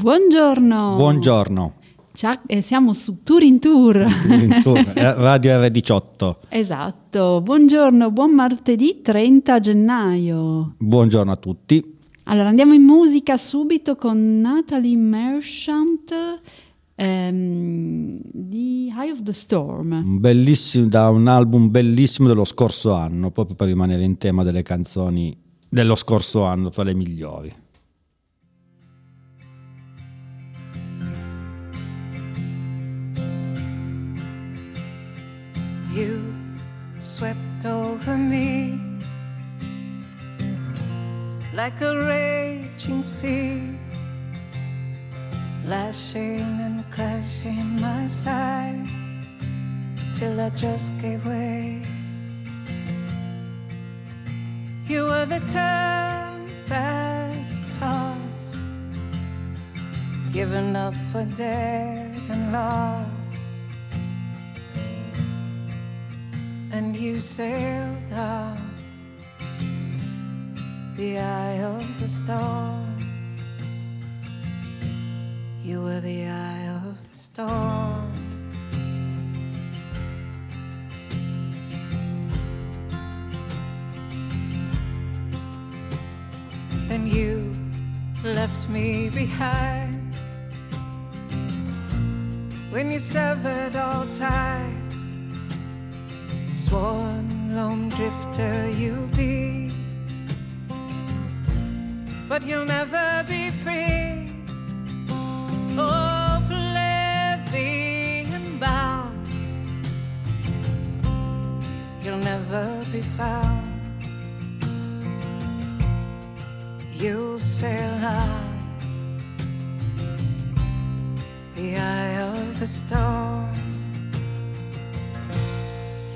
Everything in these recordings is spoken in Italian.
Buongiorno. Buongiorno. Ciao, eh, siamo su Tour in Tour. In tour, eh, Radio R18. esatto. Buongiorno, buon martedì 30 gennaio. Buongiorno a tutti. Allora andiamo in musica subito con Natalie Merchant ehm, di High of the Storm. Bellissimo, da un album bellissimo dello scorso anno, proprio per rimanere in tema delle canzoni dello scorso anno, tra le migliori. Me like a raging sea, lashing and crashing my side till I just gave way. You were the tempest tossed, given up for dead and lost. And you sailed out the eye of the storm. You were the eye of the storm. Then you left me behind when you severed all ties sworn lone drifter you'll be. But you'll never be free. Oh, plebeian bound. You'll never be found. You'll sail on the eye of the storm.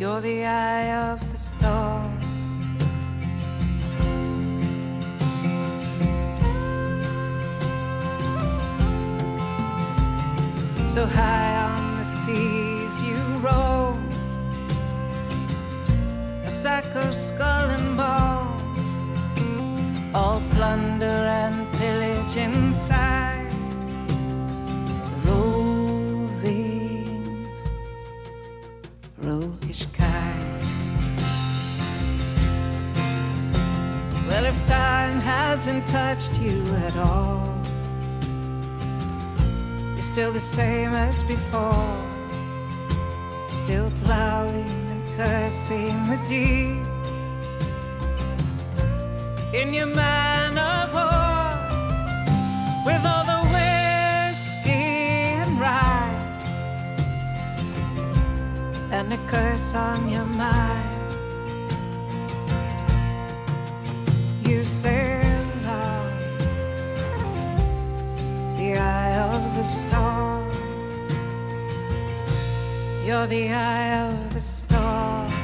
You're the eye of the storm. So high on the seas you roll, a sack of skull and bone, all plunder and pillage inside. Hasn't touched you at all, you're still the same as before. Still plowing and cursing the deep in your man of war with all the whiskey and rye and a curse on your mind. You sailed eye of the storm. You're the eye of the storm.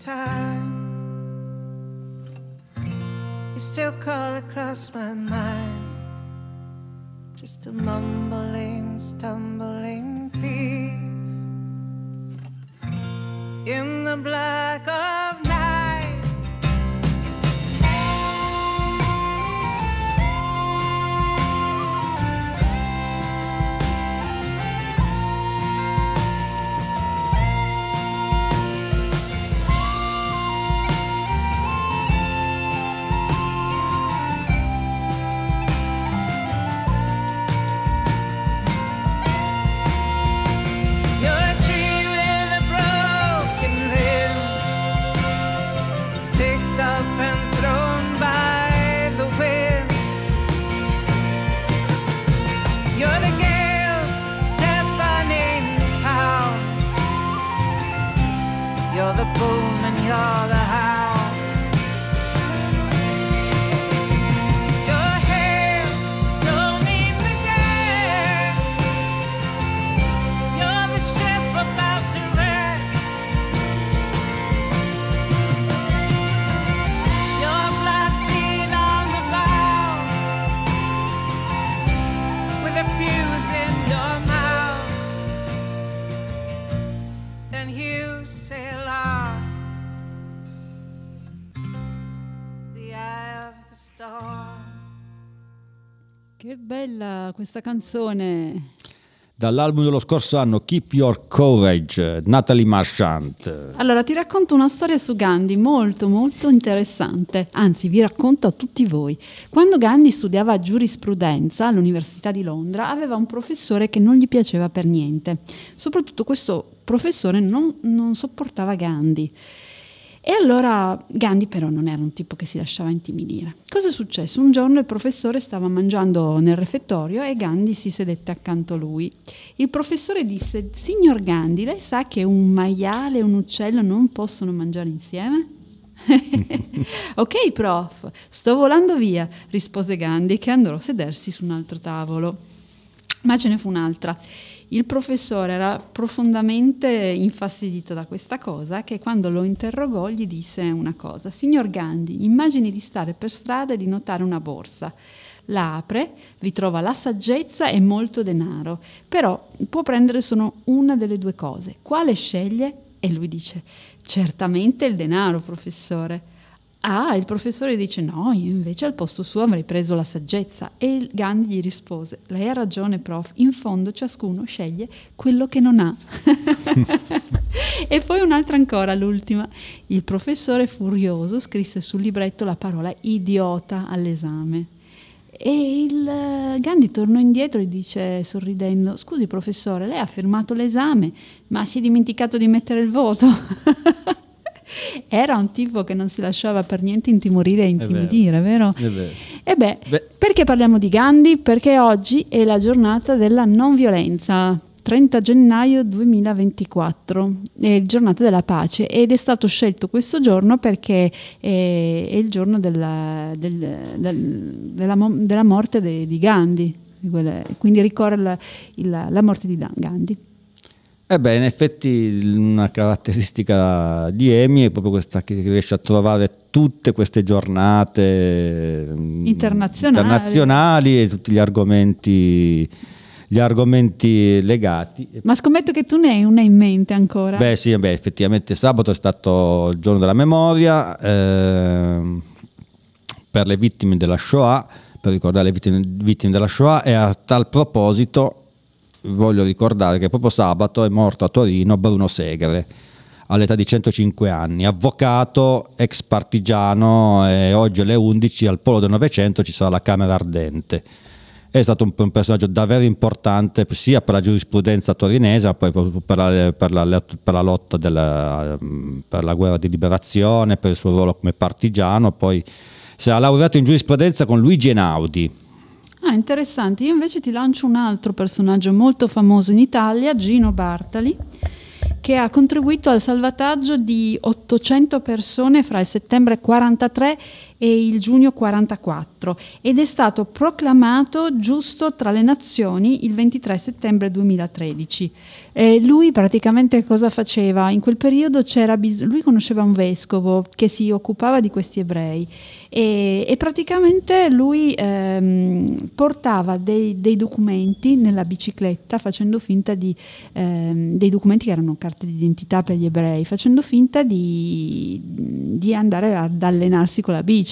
Time. You still call across my mind. Just a mumbling, stumbling thief in the black questa canzone. Dall'album dello scorso anno Keep Your Courage, Natalie Marchant. Allora, ti racconto una storia su Gandhi molto molto interessante, anzi vi racconto a tutti voi. Quando Gandhi studiava giurisprudenza all'Università di Londra aveva un professore che non gli piaceva per niente, soprattutto questo professore non, non sopportava Gandhi. E allora Gandhi però non era un tipo che si lasciava intimidire. Cosa è successo? Un giorno il professore stava mangiando nel refettorio e Gandhi si sedette accanto a lui. Il professore disse, signor Gandhi, lei sa che un maiale e un uccello non possono mangiare insieme? ok, prof, sto volando via, rispose Gandhi che andò a sedersi su un altro tavolo. Ma ce ne fu un'altra. Il professore era profondamente infastidito da questa cosa che quando lo interrogò gli disse una cosa. Signor Gandhi, immagini di stare per strada e di notare una borsa. La apre, vi trova la saggezza e molto denaro, però può prendere solo una delle due cose. Quale sceglie? E lui dice, certamente il denaro, professore. Ah, il professore dice no, io invece al posto suo avrei preso la saggezza. E Gandhi gli rispose, lei ha ragione prof, in fondo ciascuno sceglie quello che non ha. e poi un'altra ancora, l'ultima. Il professore furioso scrisse sul libretto la parola idiota all'esame. E il eh, Gandhi tornò indietro e dice sorridendo, scusi professore, lei ha firmato l'esame, ma si è dimenticato di mettere il voto. Era un tipo che non si lasciava per niente intimorire e intimidire, vero? È vero. E beh, Beh. perché parliamo di Gandhi? Perché oggi è la giornata della non violenza. 30 gennaio 2024 è il giornata della pace ed è stato scelto questo giorno perché è, è il giorno della, del- del- della, della morte de- di Gandhi, quindi ricorre la, il- la morte di Gandhi. Eh beh, in effetti una caratteristica di Emi è proprio questa che riesce a trovare tutte queste giornate mm, Internazionali. internazionali e tutti gli argomenti, gli argomenti legati. Ma scommetto che tu ne hai una in mente ancora. Beh sì, beh, effettivamente sabato è stato il giorno della memoria ehm, per le vittime della Shoah, per ricordare le vittime, vittime della Shoah e a tal proposito voglio ricordare che proprio sabato è morto a Torino Bruno Segre all'età di 105 anni, avvocato, ex partigiano e oggi alle 11 al Polo del Novecento ci sarà la Camera Ardente. È stato un, un personaggio davvero importante sia per la giurisprudenza torinese, ma poi per la, per la- per la lotta della, per la guerra di liberazione, per il suo ruolo come partigiano. Poi si è laureato in giurisprudenza con Luigi Einaudi. Ah, interessante. Io invece ti lancio un altro personaggio molto famoso in Italia, Gino Bartali, che ha contribuito al salvataggio di 800 persone fra il settembre 43 e il giugno 44 ed è stato proclamato giusto tra le nazioni il 23 settembre 2013. Eh, lui praticamente cosa faceva? In quel periodo c'era bis- lui conosceva un vescovo che si occupava di questi ebrei e, e praticamente lui ehm, portava dei, dei documenti nella bicicletta facendo finta di ehm, dei documenti che erano carte d'identità per gli ebrei, facendo finta di, di andare ad allenarsi con la bici.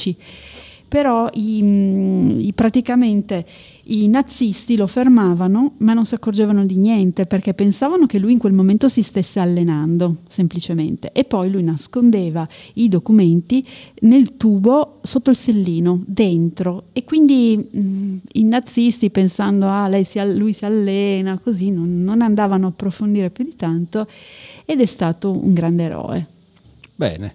Però i, mm, i- praticamente i nazisti lo fermavano, ma non si accorgevano di niente perché pensavano che lui in quel momento si stesse allenando semplicemente. E poi lui nascondeva i documenti nel tubo sotto il sellino, dentro. E quindi mm, i nazisti, pensando ah, si, lui si allena, così non, non andavano a approfondire più di tanto. Ed è stato un grande eroe. Bene.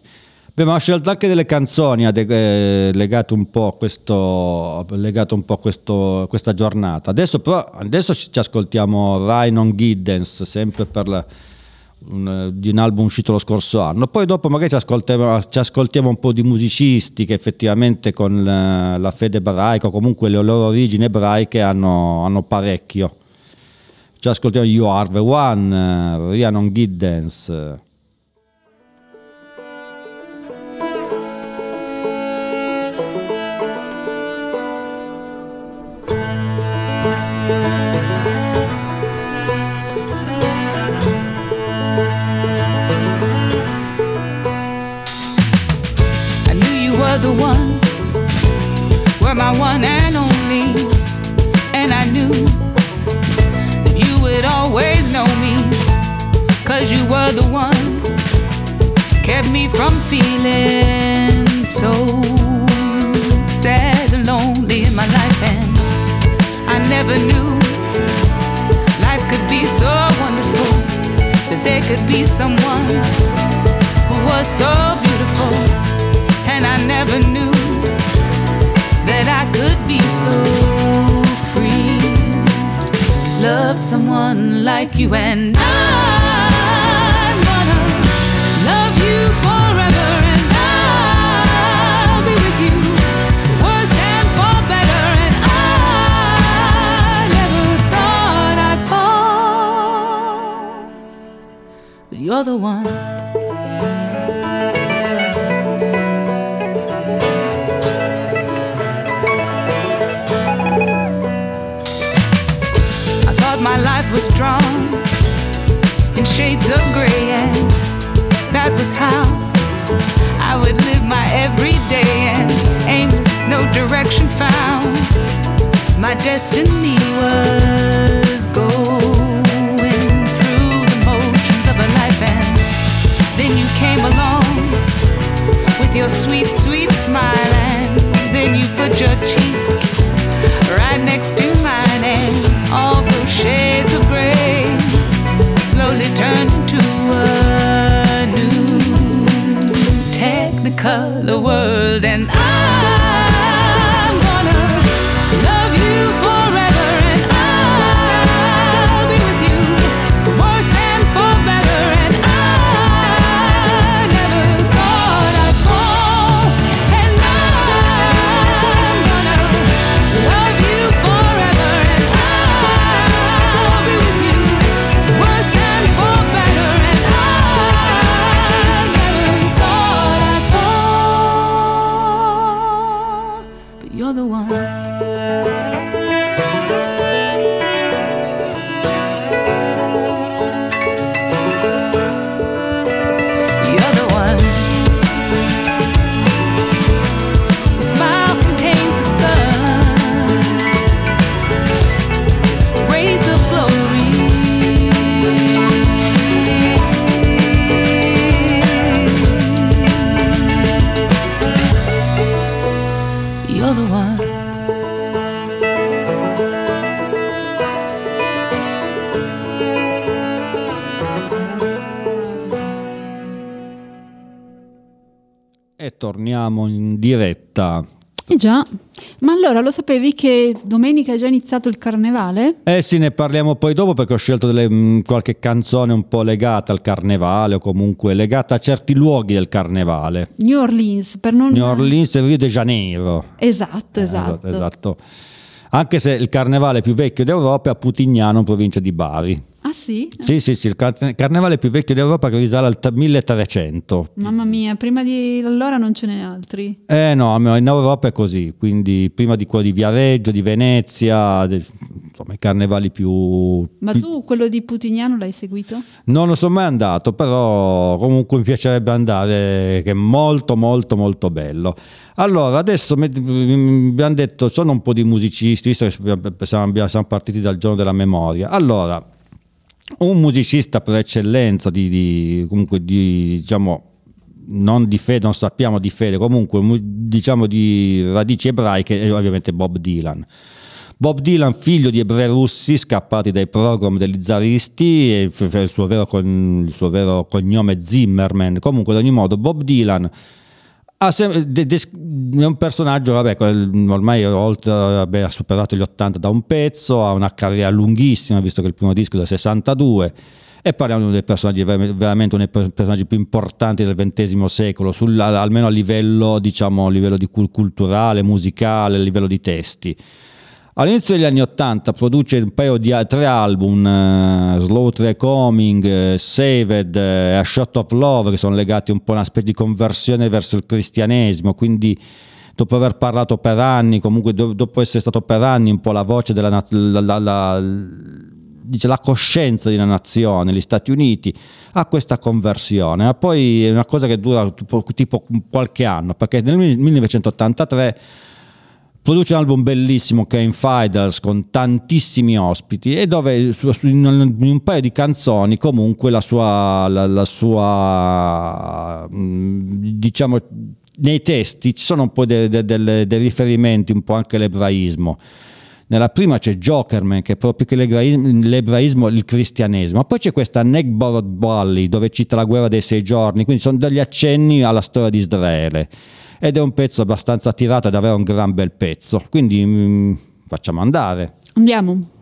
Ho scelto anche delle canzoni eh, legate un po' a, questo, un po' a questo- questa giornata. Adesso però adesso ci ascoltiamo Rhinon Giddens, sempre per la- un, di un album uscito lo scorso anno. Poi dopo magari ci ascoltiamo, ci ascoltiamo un po' di musicisti che effettivamente con la, la fede ebraica o comunque le loro origini ebraiche hanno, hanno parecchio. Ci ascoltiamo You Are The One, uh, Rhiannon Giddens. Technicolor world, and I'm diretta. Eh già, ma allora lo sapevi che domenica è già iniziato il carnevale? Eh sì, ne parliamo poi dopo perché ho scelto delle, mh, qualche canzone un po' legata al carnevale o comunque legata a certi luoghi del carnevale. New Orleans, per non... New Orleans e Rio de Janeiro. Esatto, Eh, esatto. esatto. Anche se il carnevale più vecchio d'Europa è a Putignano, in provincia di Bari. Sì? Sì, sì, sì, il car- carnevale più vecchio d'Europa che risale al t- 1300. Mamma mia, prima di allora non ce n'è altri. Eh no, in Europa è così, quindi prima di quello di Viareggio, di Venezia, de- insomma i carnevali più... Ma più- tu quello di Putignano l'hai seguito? Non lo sono mai andato, però comunque mi piacerebbe andare, che è molto molto molto bello. Allora, adesso abbiamo detto, sono un po' di musicisti, visto che siamo partiti dal giorno della memoria. Allora, un musicista per eccellenza di, di- comunque di, diciamo, non di fede, non sappiamo di fede, comunque mu- diciamo di radici ebraiche è ovviamente Bob Dylan. Bob Dylan, figlio di ebrei russi scappati dai program degli zaristi, il suo vero, il suo vero cognome Zimmerman. Comunque, ad ogni modo, Bob Dylan sem- de- des- è un personaggio, vabbè, ormai oltre, vabbè, ha superato gli 80 da un pezzo, ha una carriera lunghissima, visto che il primo disco è del 62. e parliamo di uno dei personaggi, veramente uno dei personaggi più importanti del XX secolo, sul, almeno a livello, diciamo, a livello di culturale, musicale, a livello di testi. All'inizio degli anni Ottanta produce un paio di tre album, uh, Slow Track Coming, uh, Saved uh, A Shot of Love, che sono legati un po' a una specie di conversione verso il cristianesimo, quindi dopo aver parlato per anni, comunque do, dopo essere stato per anni un po' la voce della la, la, la, dice, la coscienza di una nazione, gli Stati Uniti, ha questa conversione, ma poi è una cosa che dura tipo, tipo qualche anno, perché nel 1983 produce un album bellissimo che è in Fidels con tantissimi ospiti e dove in un paio di canzoni comunque la sua, la, la sua diciamo nei testi ci sono un po' dei, dei, dei, dei riferimenti un po' anche all'ebraismo nella prima c'è Jokerman che è proprio che l'ebraismo, il cristianesimo. Poi c'è questa Negborod Bali dove cita la guerra dei sei giorni quindi sono degli accenni alla storia di Israele ed è un pezzo abbastanza tirato ed avere un gran bel pezzo. Quindi mh, mm, facciamo andare. Andiamo.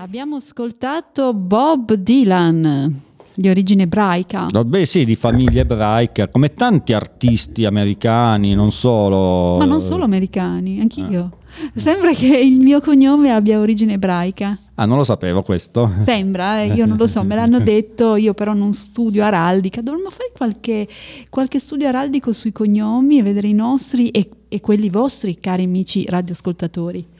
Abbiamo ascoltato Bob Dylan di origine ebraica. Beh, sì, di famiglia ebraica, come tanti artisti americani, non solo. Ma non solo americani, anch'io. Eh. Sembra che il mio cognome abbia origine ebraica. Ah, non lo sapevo questo. Sembra, eh, io non lo so, me l'hanno detto, io però non studio araldica. Dovremmo fare qualche, qualche studio araldico sui cognomi e vedere i nostri e, e quelli vostri, cari amici radioascoltatori.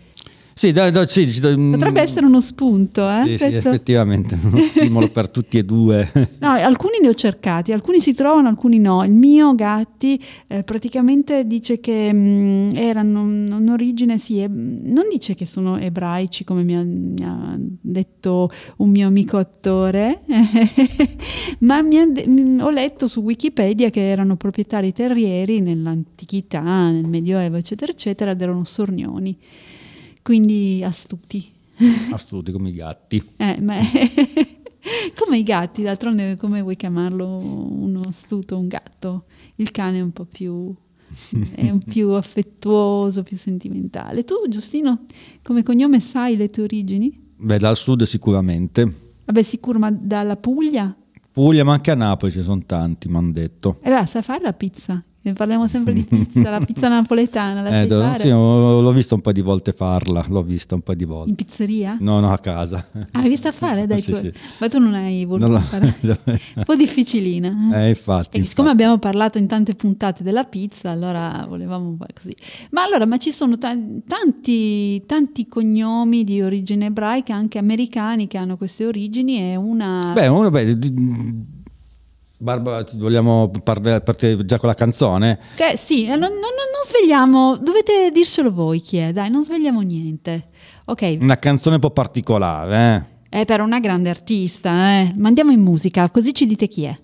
Sì, da, da, sì, ci do- Potrebbe essere uno spunto, eh? Sì, sì, effettivamente, uno stimolo per tutti e due. No, alcuni ne ho cercati, alcuni si trovano, alcuni no. Il mio Gatti eh, praticamente dice che mh, erano un'origine, sì, e- non dice che sono ebraici come mi ha, mi ha detto un mio amico attore, ma mi ha mh, ho letto su Wikipedia che erano proprietari terrieri nell'antichità, nel Medioevo, eccetera, eccetera, ed erano sornioni, quindi astuti. Astuti come i gatti. Eh, ma come i gatti, d'altronde come vuoi chiamarlo uno astuto, un gatto? Il cane è un po' più, è un più affettuoso, più sentimentale. Tu, Giustino, come cognome sai le tue origini? Beh, dal sud sicuramente. Vabbè, sicuro, ma dalla Puglia? Puglia, ma anche a Napoli ci sono tanti, mi hanno detto. E allora, sai fare la pizza? Ne Parliamo sempre di pizza, la pizza napoletana, la Eh, do- sì, ho- l'ho vista un po' di volte farla, l'ho vista un po' di In volte. pizzeria? No, no, a casa. Ah, l'hai vista fare? Dai, Sì, tu- sì. Ma tu non hai voluto Non fare. Un po' difficilina. Eh, infatti. E siccome infatti. abbiamo parlato in tante puntate della pizza, allora volevamo fare così. Ma allora, ma ci sono ta- tanti, tanti cognomi di origine ebraica, anche americani, che hanno queste origini e una... Beh, uno, beh, Barbara, vogliamo parlare partire già con la canzone? Che, sì, eh, non, non- non svegliamo, dovete dircelo voi chi è, dai, non svegliamo niente. Ok, Una canzone un po' particolare, eh? è per una grande artista, eh. Mandiamo in musica, così ci dite chi è.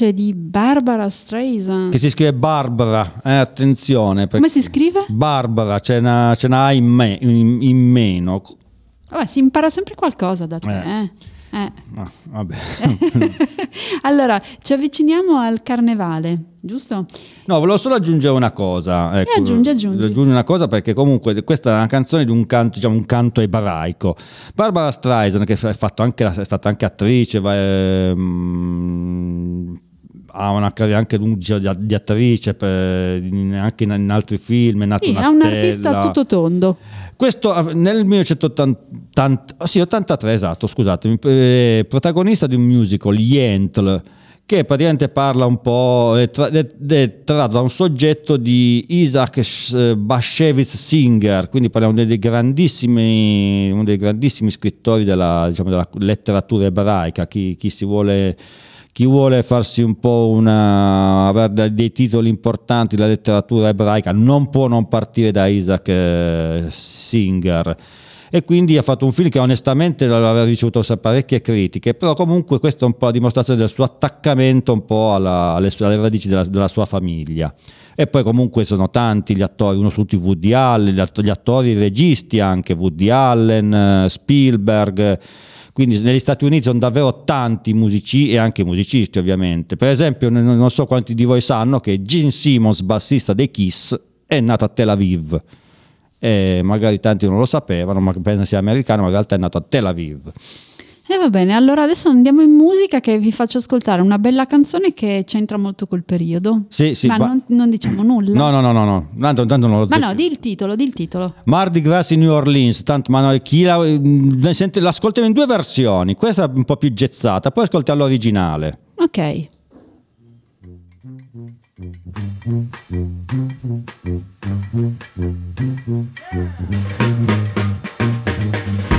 Voce di Barbara Streisand. Che si scrive Barbara, eh, attenzione. Come si scrive? Barbara, c'è una, c'è una A in, me- in- in meno. Vabbè, si impara sempre qualcosa da te. Eh. eh. Eh. Ah, vabbè. allora, ci avviciniamo al carnevale, giusto? No, volevo solo aggiungere una cosa. Ecco, aggiungi, aggiungi. Aggiungi una cosa perché comunque questa è una canzone di un canto, diciamo, un canto ebraico. Barbara Streisand, che è, anche è stata anche attrice, va- ehm, ha una carriera anche lunga di, di attrice, per- in- anche in, in altri film, è nata Sì, una è un artista stella. tutto tondo. Questo av- nel 1983, oh sì, 83, esatto, scusatemi, eh, protagonista di un musical, Yentl, che praticamente parla un po', è, tra- è- è tratto da un soggetto di Isaac Sh- Bashevis Singer, quindi parliamo dei, dei grandissimi, uno dei grandissimi scrittori della, diciamo, della letteratura ebraica, chi, chi si vuole chi vuole farsi un po' una avere de- dei titoli importanti della letteratura ebraica non può non partire da Isaac eh, Singer. E quindi ha fatto un film che onestamente aveva ricevuto parecchie critiche però comunque questa è un po' la dimostrazione del suo attaccamento un po' alla- alle, alle radici della, della sua famiglia. E poi comunque sono tanti gli attori, uno su tutti Woody Allen, gli att- gli attori, i registi anche, Woody Allen, eh, Spielberg, quindi negli Stati Uniti sono davvero tanti musici e anche musicisti ovviamente. Per esempio non so quanti di voi sanno che Gene Simmons, bassista dei Kiss, è nato a Tel Aviv. E magari tanti non lo sapevano, ma pensano sia americano, ma in realtà è nato a Tel Aviv. E va bene, allora adesso andiamo in musica che vi faccio ascoltare una bella canzone che c'entra molto col periodo. Sì, sì, Ma ba- non, non diciamo nulla. No, no, no, no, no. Tanto, tanto non lo Ma zecco. no, di il titolo, di il titolo. Mardi Gras in New Orleans, tanto, ma no, chi la, ne sente- l'ascoltiamo in due versioni, questa è un po' più gezzata, poi ascoltiamo l'originale. Ok. Well,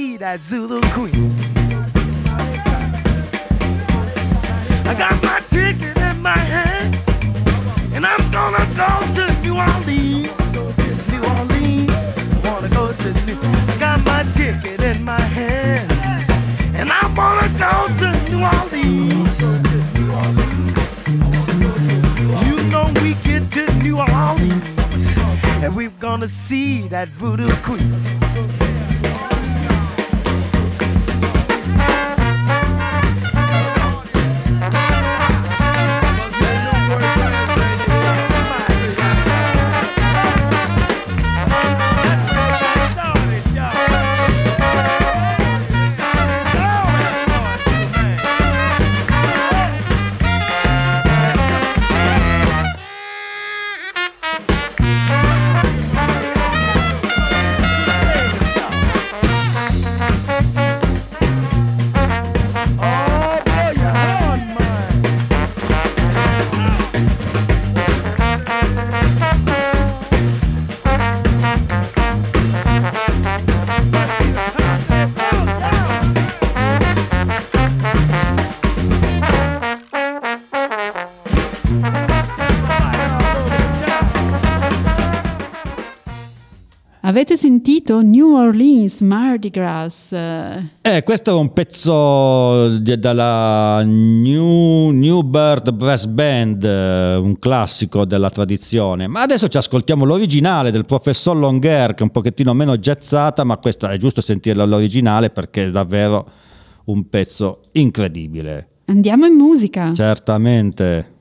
that Zulu Queen. I got my ticket in my hand. And I'm gonna go to New Orleans. New Orleans. I wanna go to New I got my ticket in my hand. And I wanna go to New Orleans. You know we get to New Orleans. And we're gonna see that voodoo queen. Sentito New Orleans Mardi Gras? eh, questo è un pezzo di- dalla New, New Bird Brass Band, eh, un classico della tradizione. Ma adesso ci ascoltiamo l'originale del professor Longer, che è un pochettino meno jazzata, ma questo è giusto sentirlo all'originale perché è davvero un pezzo incredibile. Andiamo in musica. Certamente.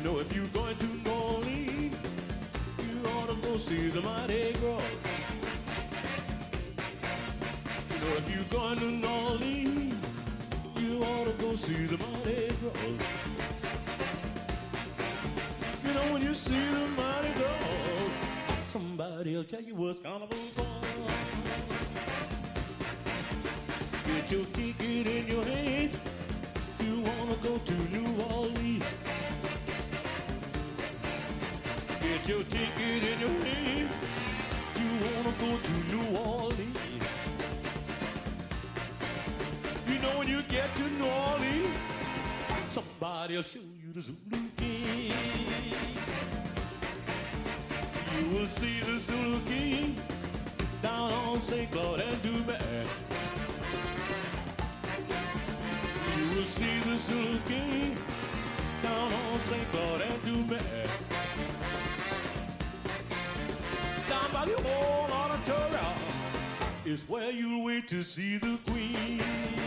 You know, if you're going to New you ought to go see the Mardi Gras. You know, if you're going to New you ought to go see the Mardi Gras. You know, when you see the Mardi Gras, somebody'll tell you what's carnival somebody'll show you the Zulu King. You will see the Zulu King down on St. Claude and Dumas. You will see the Zulu King down on St. Claude and Dumas. Down by the old auditorium is where you'll wait to see the Queen.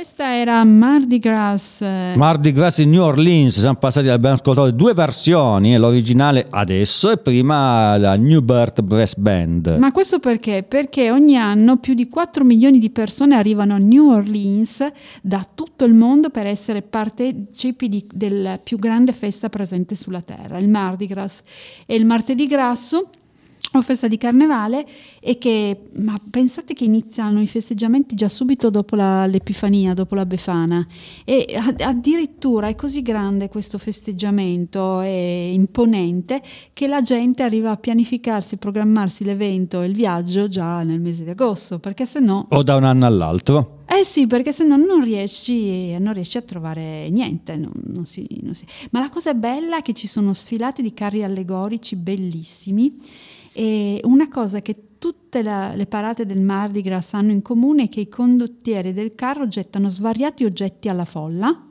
Questa era Mardi Gras. eh, Mardi Gras in New Orleans, siamo passati, abbiamo ascoltato due versioni, l'originale adesso e prima la New Bird Brass Band. Ma questo perché? Perché ogni anno più di 4 milioni di persone arrivano a New Orleans da tutto il mondo per essere partecipi di- della più grande festa presente sulla Terra, il Mardi Gras. E il martedì grasso o festa di carnevale e che, ma pensate che iniziano i festeggiamenti già subito dopo la- l'Epifania, dopo la Befana e addirittura è così grande questo festeggiamento e imponente che la gente arriva a pianificarsi, programmarsi l'evento e il viaggio già nel mese di agosto, perché se no O da un anno all'altro. eh sì, perché se no non riesci, non riesci a trovare niente. non- non si- non si- Ma la cosa bella è che ci sono sfilate di carri allegorici bellissimi e una cosa che tutte la- le parate del Mardi Gras hanno in comune è che i condottieri del carro gettano svariati oggetti alla folla,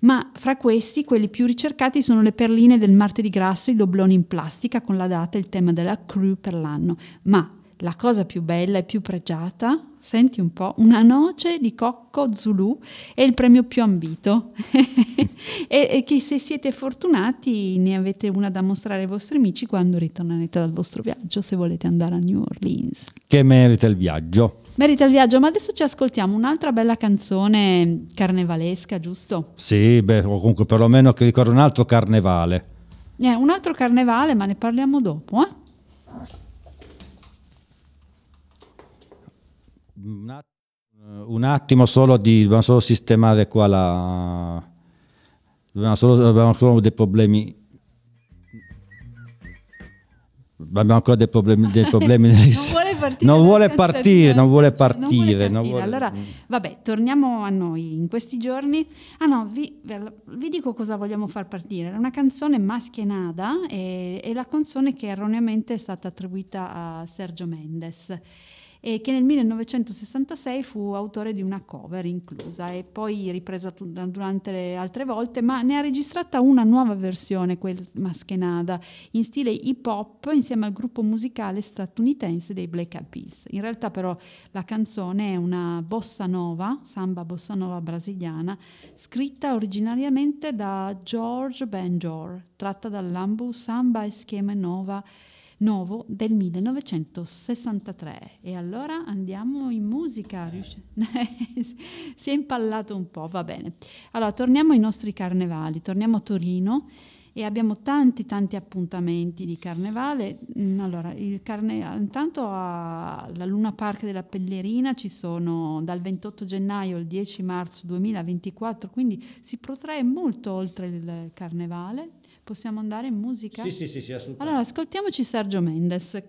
ma fra questi quelli più ricercati sono le perline del martedì grasso, i dobloni in plastica con la data e il tema della crew per l'anno. Ma la cosa più bella e più pregiata, senti un po', una noce di cocco Zulu è il premio più ambito e, e che se siete fortunati ne avete una da mostrare ai vostri amici quando ritornerete dal vostro viaggio, se volete andare a New Orleans. Che merita il viaggio. Merita il viaggio, ma adesso ci ascoltiamo un'altra bella canzone carnevalesca, giusto? Sì, beh, o comunque perlomeno che ricorda un altro carnevale. Eh, un altro carnevale, ma ne parliamo dopo, eh? Un att- Un attimo solo di dobbiamo solo sistemare qua la dobbiamo solo, abbiamo solo dei problemi abbiamo ancora dei problemi, dei problemi Non vuole partire. non vuole partire, non vuole partire, non vuole- Allora, vabbè, torniamo a noi. In questi giorni, ah no, vi, vi dico cosa vogliamo far partire. È una canzone Maschienada, e è la canzone che erroneamente è stata attribuita a Sergio Mendes e che nel 1966 fu autore di una cover inclusa e poi ripresa tu- durante le altre volte, ma ne ha registrata una nuova versione, quel Maskenada, in stile hip hop insieme al gruppo musicale statunitense dei Black Eyed Peas. In realtà però la canzone è una bossa nova, samba bossa nova brasiliana, scritta originariamente da George Benjor, tratta dall'ambu Samba Schema Nova Novo del 1963. E allora andiamo in musica. riusci- si è impallato un po', va bene. Allora, torniamo ai nostri carnevali, torniamo a Torino e abbiamo tanti tanti appuntamenti di carnevale. Mm, Allora, il carne- intanto alla Luna Park della Pellerina ci sono dal 28 gennaio al 10 marzo 2024, quindi si protrae molto oltre il carnevale. Possiamo andare in musica? Sì, sì, sì, sì, assolutamente. Allora, ascoltiamoci Sergio Mendes.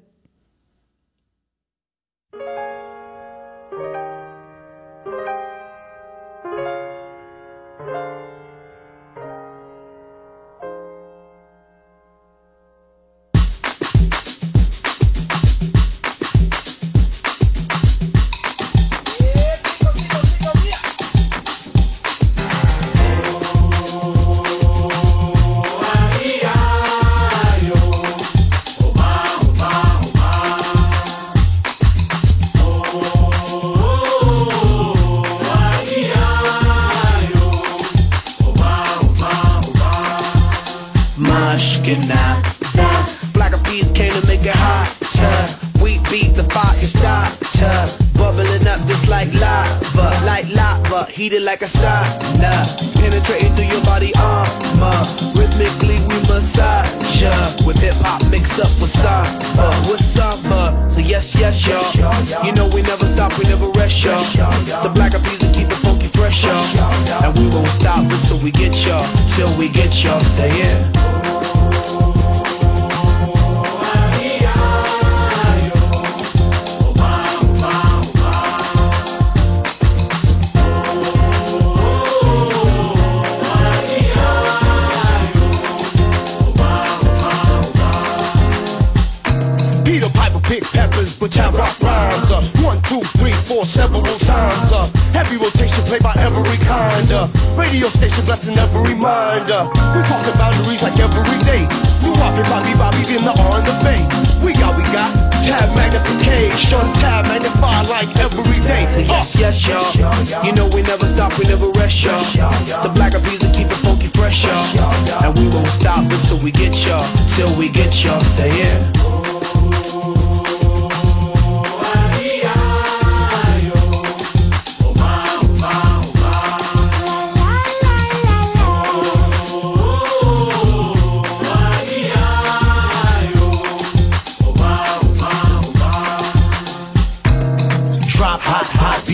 Get y'all, till we get y'all. Say it.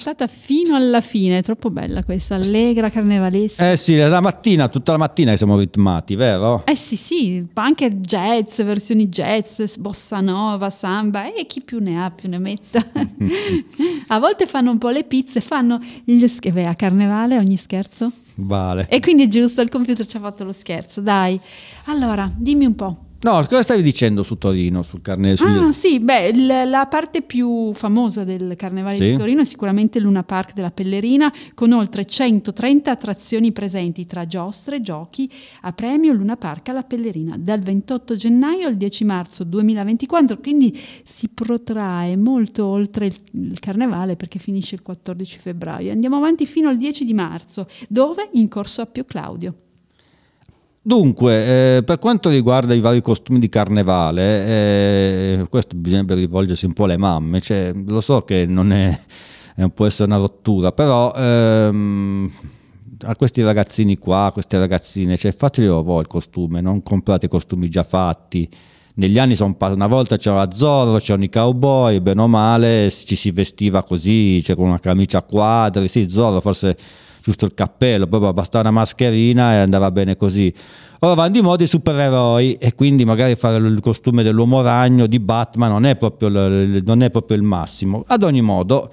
Ascoltata fino alla fine, è troppo bella questa, allegra, carnevalesca. Eh sì, la mattina, tutta la mattina siamo ritmati, vero? Eh sì, sì, anche jazz, versioni jazz, bossa nova, samba e chi più ne ha più ne metta. a volte fanno un po' le pizze, fanno gli sch- beh, a carnevale ogni scherzo. Vale. E quindi è giusto, il computer ci ha fatto lo scherzo, dai. Allora, dimmi un po'. No, cosa stavi dicendo su Torino, sul carne sugli- Ah sì, beh, il- la parte più famosa del Carnevale Sì. di Torino è sicuramente il Luna Park della Pellerina, con oltre 130 attrazioni presenti tra giostre, giochi a premio Luna Park alla Pellerina, dal 28 gennaio al 10 marzo 2024, quindi si protrae molto oltre il, il Carnevale perché finisce il 14 febbraio. Andiamo avanti fino al 10 di marzo, dove? In Corso Appio Claudio. Dunque, eh, per quanto riguarda i vari costumi di carnevale, eh, questo bisognerebbe rivolgersi un po' alle mamme, cioè, lo so che non è, può essere una rottura, però ehm, a questi ragazzini qua, a queste ragazzine, cioè, fatelo voi il costume, non comprate costumi già fatti. Negli anni sono pa- una volta c'era Zorro, c'erano i cowboy, bene o male ci si vestiva così, cioè con una camicia a quadri, sì, Zorro forse giusto il cappello, proprio bastava una mascherina e andava bene così. Ora vanno di moda i supereroi e quindi magari fare il costume dell'uomo ragno di Batman non è proprio, il- non è proprio il massimo. Ad ogni modo,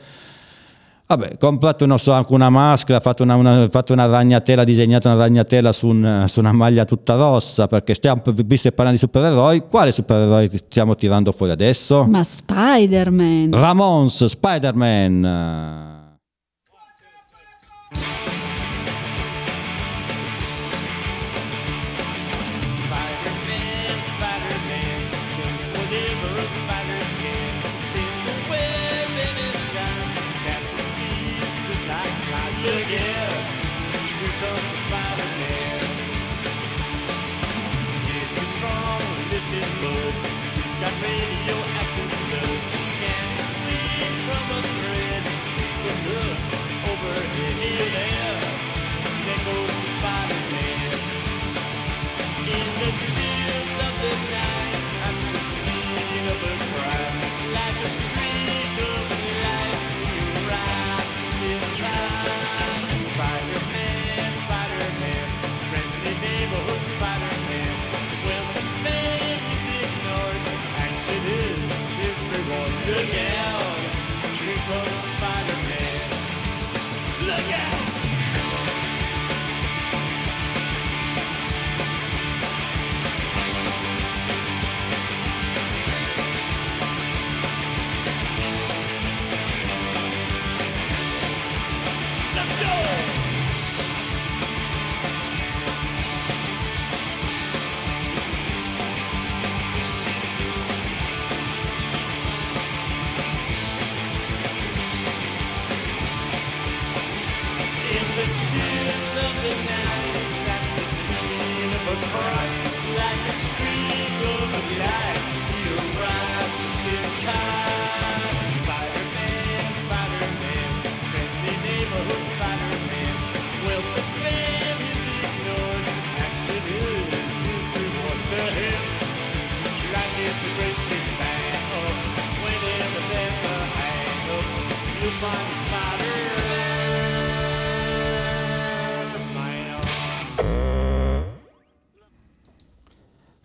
vabbè, comprate non so, anche una maschera, fate una, una- fate una ragnatela, disegnate una ragnatela su, un- su una maglia tutta rossa, perché stiamo, visto che parlando di supereroi, quale supereroi stiamo tirando fuori adesso? Ma Spider-Man! Ramons. Spider-Man,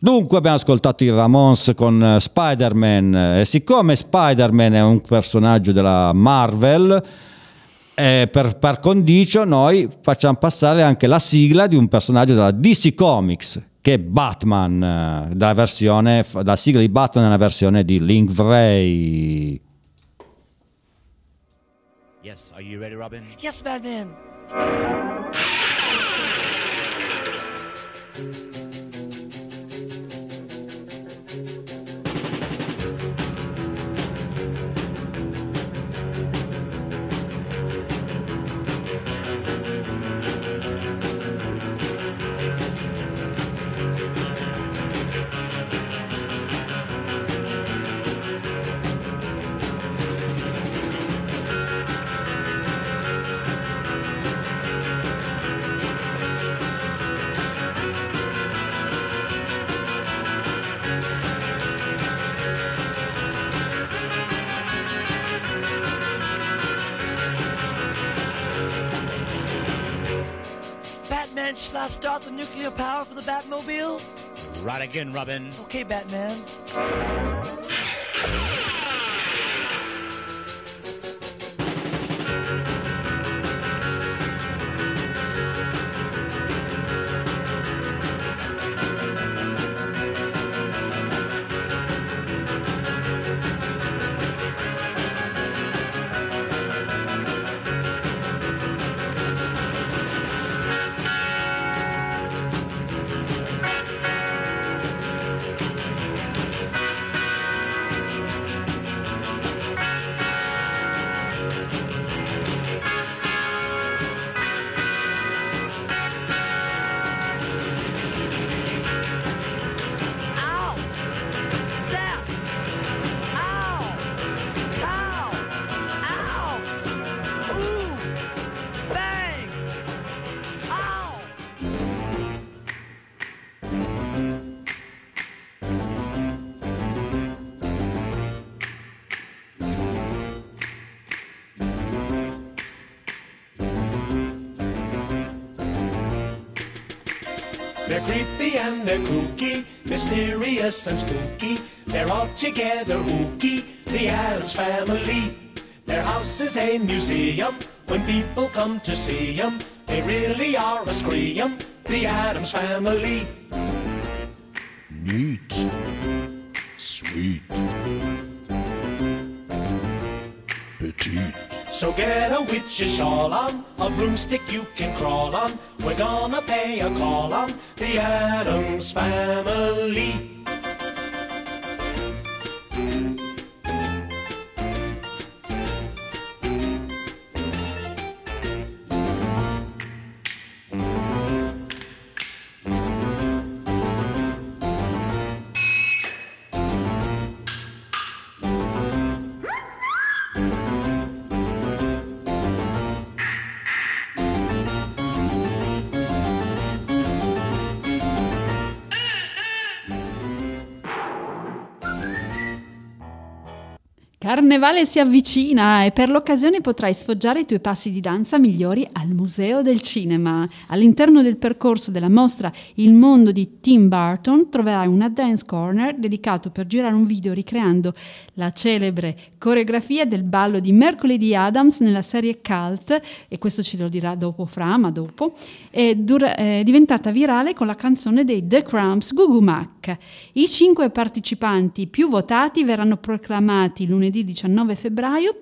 Dunque abbiamo ascoltato i Ramones con eh, Spider-Man e siccome Spider-Man è un personaggio della Marvel, eh, per, per condicio noi facciamo passare anche la sigla di un personaggio della DC Comics che è Batman, eh, dalla versione, la sigla di Batman nella versione di Link Vray. Yes, are you ready, Robin? Yes, Batman. Shall I start the nuclear power for the Batmobile? Right again, Robin. Okay, Batman. And they're kooky, mysterious and spooky. They're all together ooky, the Adams family. Their house is a museum. When people come to see 'em, they really are a scream. The Adams family. Neat. Sweet. Petite. So get a witch's shawl on, a broomstick you can Carnevale si avvicina e per l'occasione potrai sfoggiare i tuoi passi di danza migliori al Museo del Cinema. All'interno del percorso della mostra Il mondo di Tim Burton troverai una dance corner dedicato per girare un video ricreando la celebre coreografia del ballo di Mercoledì Adams nella serie Cult, e questo ce lo dirà dopo Fra, ma dopo, è, dura- è diventata virale con la canzone dei The Cramps Gugu Mac. I cinque partecipanti più votati verranno proclamati lunedì 19 febbraio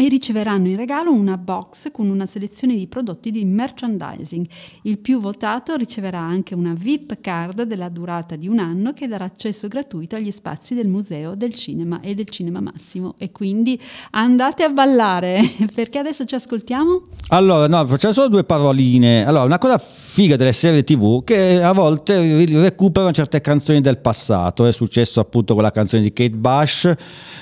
e riceveranno in regalo una box con una selezione di prodotti di merchandising. Il più votato riceverà anche una VIP card della durata di un anno che darà accesso gratuito agli spazi del Museo del Cinema e del Cinema Massimo. E quindi andate a ballare, perché adesso ci ascoltiamo? Allora, no, facciamo solo due paroline. Allora, una cosa figa delle serie TV che a volte recuperano certe canzoni del passato. È successo appunto con la canzone di Kate Bush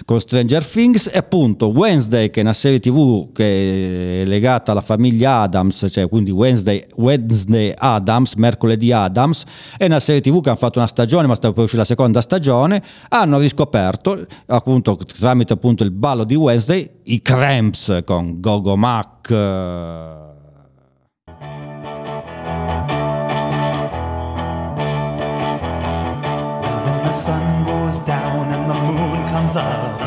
con Stranger Things e appunto Wednesday, che una serie TV che è legata alla famiglia Adams, cioè quindi Wednesday, Wednesday Adams, mercoledì Adams, è una serie TV che hanno fatto una stagione, ma sta per uscire la seconda stagione. Hanno riscoperto appunto tramite appunto il ballo di Wednesday i Cramps con Gogo Mac. the sun goes down and the moon comes up,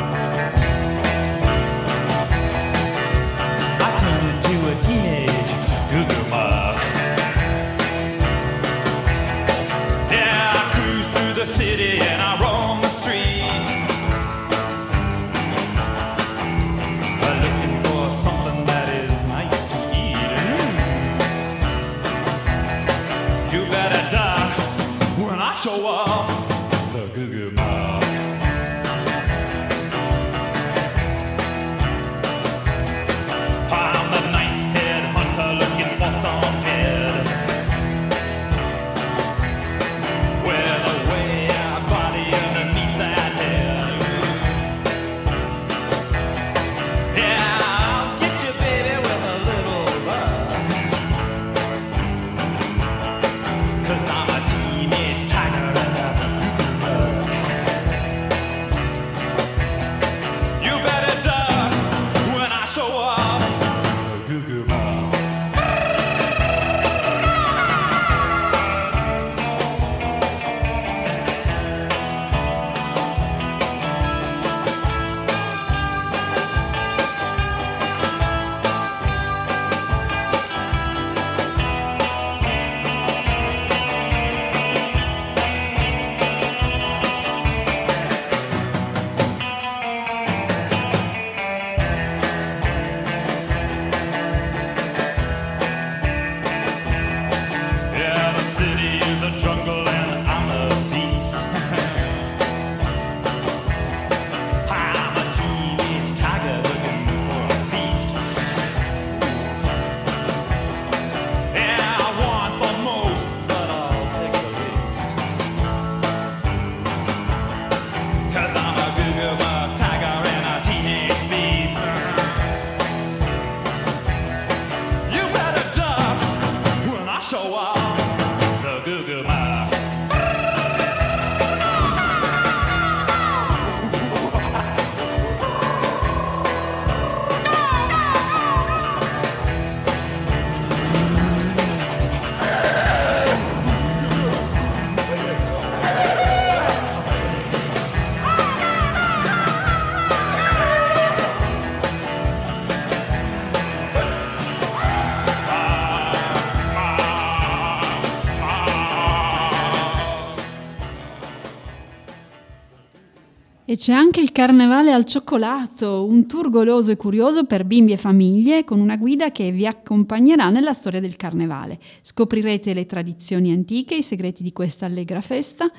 c'è anche il carnevale al cioccolato, un tour goloso e curioso per bimbi e famiglie con una guida che vi accompagnerà nella storia del carnevale. Scoprirete le tradizioni antiche, i segreti di questa allegra festa,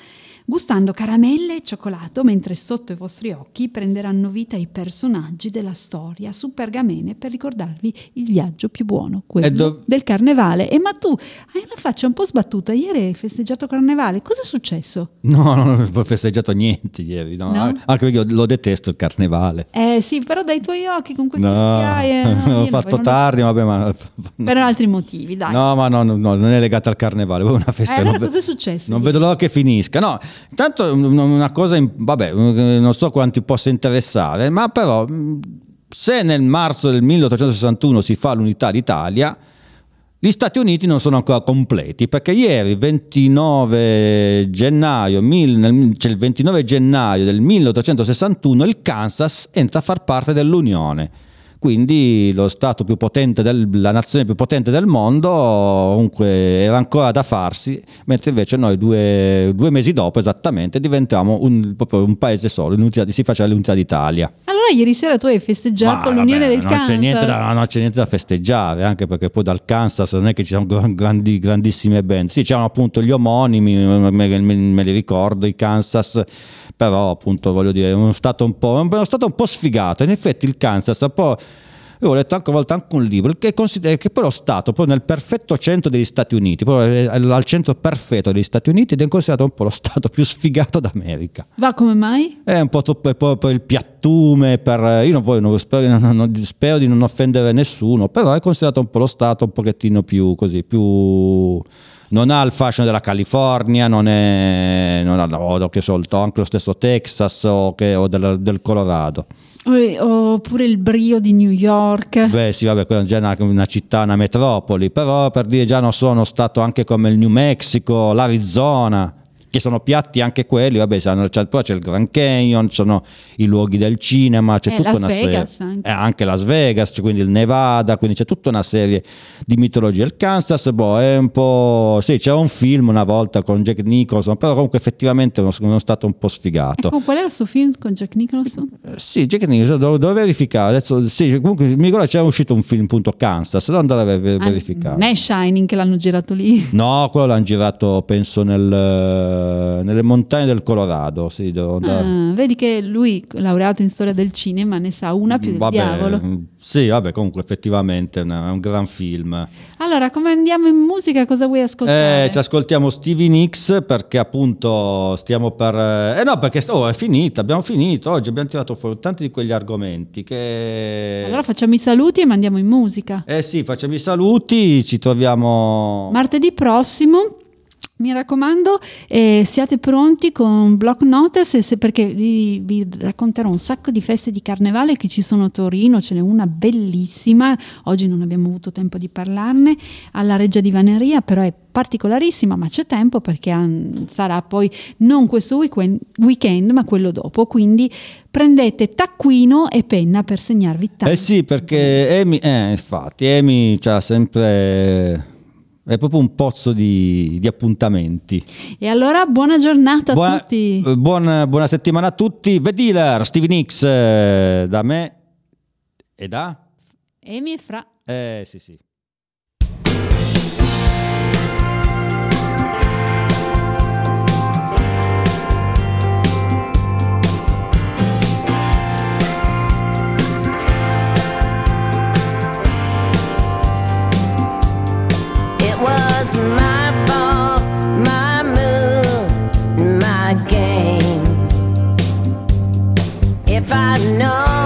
gustando caramelle e cioccolato, mentre sotto i vostri occhi prenderanno vita i personaggi della storia su pergamene per ricordarvi il viaggio più buono, quello dov- del carnevale. E ma tu hai una faccia un po' sbattuta, ieri hai festeggiato carnevale, cosa è successo? No, no, non ho festeggiato niente ieri, no. No? anche perché io lo detesto il carnevale. Eh sì, però dai tuoi occhi con queste No, occhiaie... no, ho fatto non- tardi, vabbè, ma... Per altri motivi, dai. No, ma no, no, no, non è legata al carnevale, è una Eh, festa. allora non ve- cosa è successo? Non vedo l'ora che finisca. No, intanto un- una cosa, vabbè, non so quanti possa interessare, ma però mh, se nel marzo del 1861 si fa l'unità d'Italia, gli Stati Uniti non sono ancora completi perché ieri, 29 gennaio, cioè il 29 gennaio del 1861, il Kansas entra a far parte dell'Unione. Quindi lo Stato più potente, del- la nazione più potente del mondo, comunque era ancora da farsi, mentre invece noi due, due mesi dopo esattamente diventiamo un, proprio un paese solo, si faceva l'unità d'Italia. Allora ieri sera tu hai festeggiato Ma l'unione vabbè, del non Kansas. C'è niente da, non c'è niente da festeggiare, anche perché poi dal Kansas non è che ci sono gran- grandi, grandissime band. Sì, c'erano appunto gli omonimi, me, me- me li ricordo, i Kansas, però appunto voglio dire, è uno stato un po', uno stato un po' sfigato. In effetti il Kansas un po'... Ho letto anche a volte anche un libro che, considera, che poi lo Stato, proprio nel perfetto centro degli Stati Uniti, proprio al centro perfetto degli Stati Uniti, ed è considerato un po' lo Stato più sfigato d'America. Va come mai? È un po' troppo è proprio il piattume per io non voglio non- spero, non- spero di non offendere nessuno, però è considerato un po' lo stato un pochettino più così, più non ha il fashion della California, non è non ha no, che solto, anche lo stesso Texas o, che- o del, del Colorado. Oppure il brio di New York. Beh, sì, vabbè, quella è già una, una città, una metropoli, però per dire già non sono stato anche come il New Mexico, l'Arizona, che sono piatti anche quelli, vabbè, sanno- c'è, poi c'è il Grand Canyon, ci sono i luoghi del cinema, c'è Eh, tutta Las una Vegas serie, anche. eh, anche Las Vegas, c'è quindi il Nevada, quindi c'è tutta una serie di mitologie. Il Kansas, boh, è un po', sì, c'era un film una volta con Jack Nicholson, però comunque effettivamente è uno, uno stato un po' sfigato. Ecco, qual era il suo film con Jack Nicholson? Eh, Sì, Jack Nicholson, devo, devo verificare. Adesso, sì, comunque mi ricordo c'era uscito un film, appunto, Kansas, devo andare a ver- Ah, verificare. Non è Shining che l'hanno girato lì. No, quello l'hanno girato, penso, nel, nelle montagne del Colorado. Sì. Ah, vedi che lui, laureato in storia del cinema, ne sa una più del Vabbè, diavolo. Sì, vabbè, comunque effettivamente è una- è un gran film. Allora, come andiamo in musica? Cosa vuoi ascoltare? Eh, ci ascoltiamo Stevie Nicks perché appunto stiamo per... Eh no, perché oh, è finita, abbiamo finito. Oggi abbiamo tirato fuori tanti di quegli argomenti che... Allora facciamo i saluti e mandiamo in musica. Eh sì, facciamo i saluti, ci troviamo... Martedì prossimo. Mi raccomando, eh, siate pronti con block notice se- perché vi, vi racconterò un sacco di feste di carnevale che ci sono a Torino, ce n'è una bellissima, oggi non abbiamo avuto tempo di parlarne, alla Reggia di Vaneria, però è particolarissima, ma c'è tempo perché han- sarà poi non questo weekend, weekend, ma quello dopo, quindi prendete taccuino e penna per segnarvi tanto. Eh sì, perché Amy, eh, infatti, Amy c'ha sempre... È proprio un pozzo di, di appuntamenti. E allora buona giornata a Buona, tutti. eh, buon- buona settimana a tutti. The Dealer, Stevie Nicks, eh, da me e da... Emi e Fra. Eh sì sì. if I know.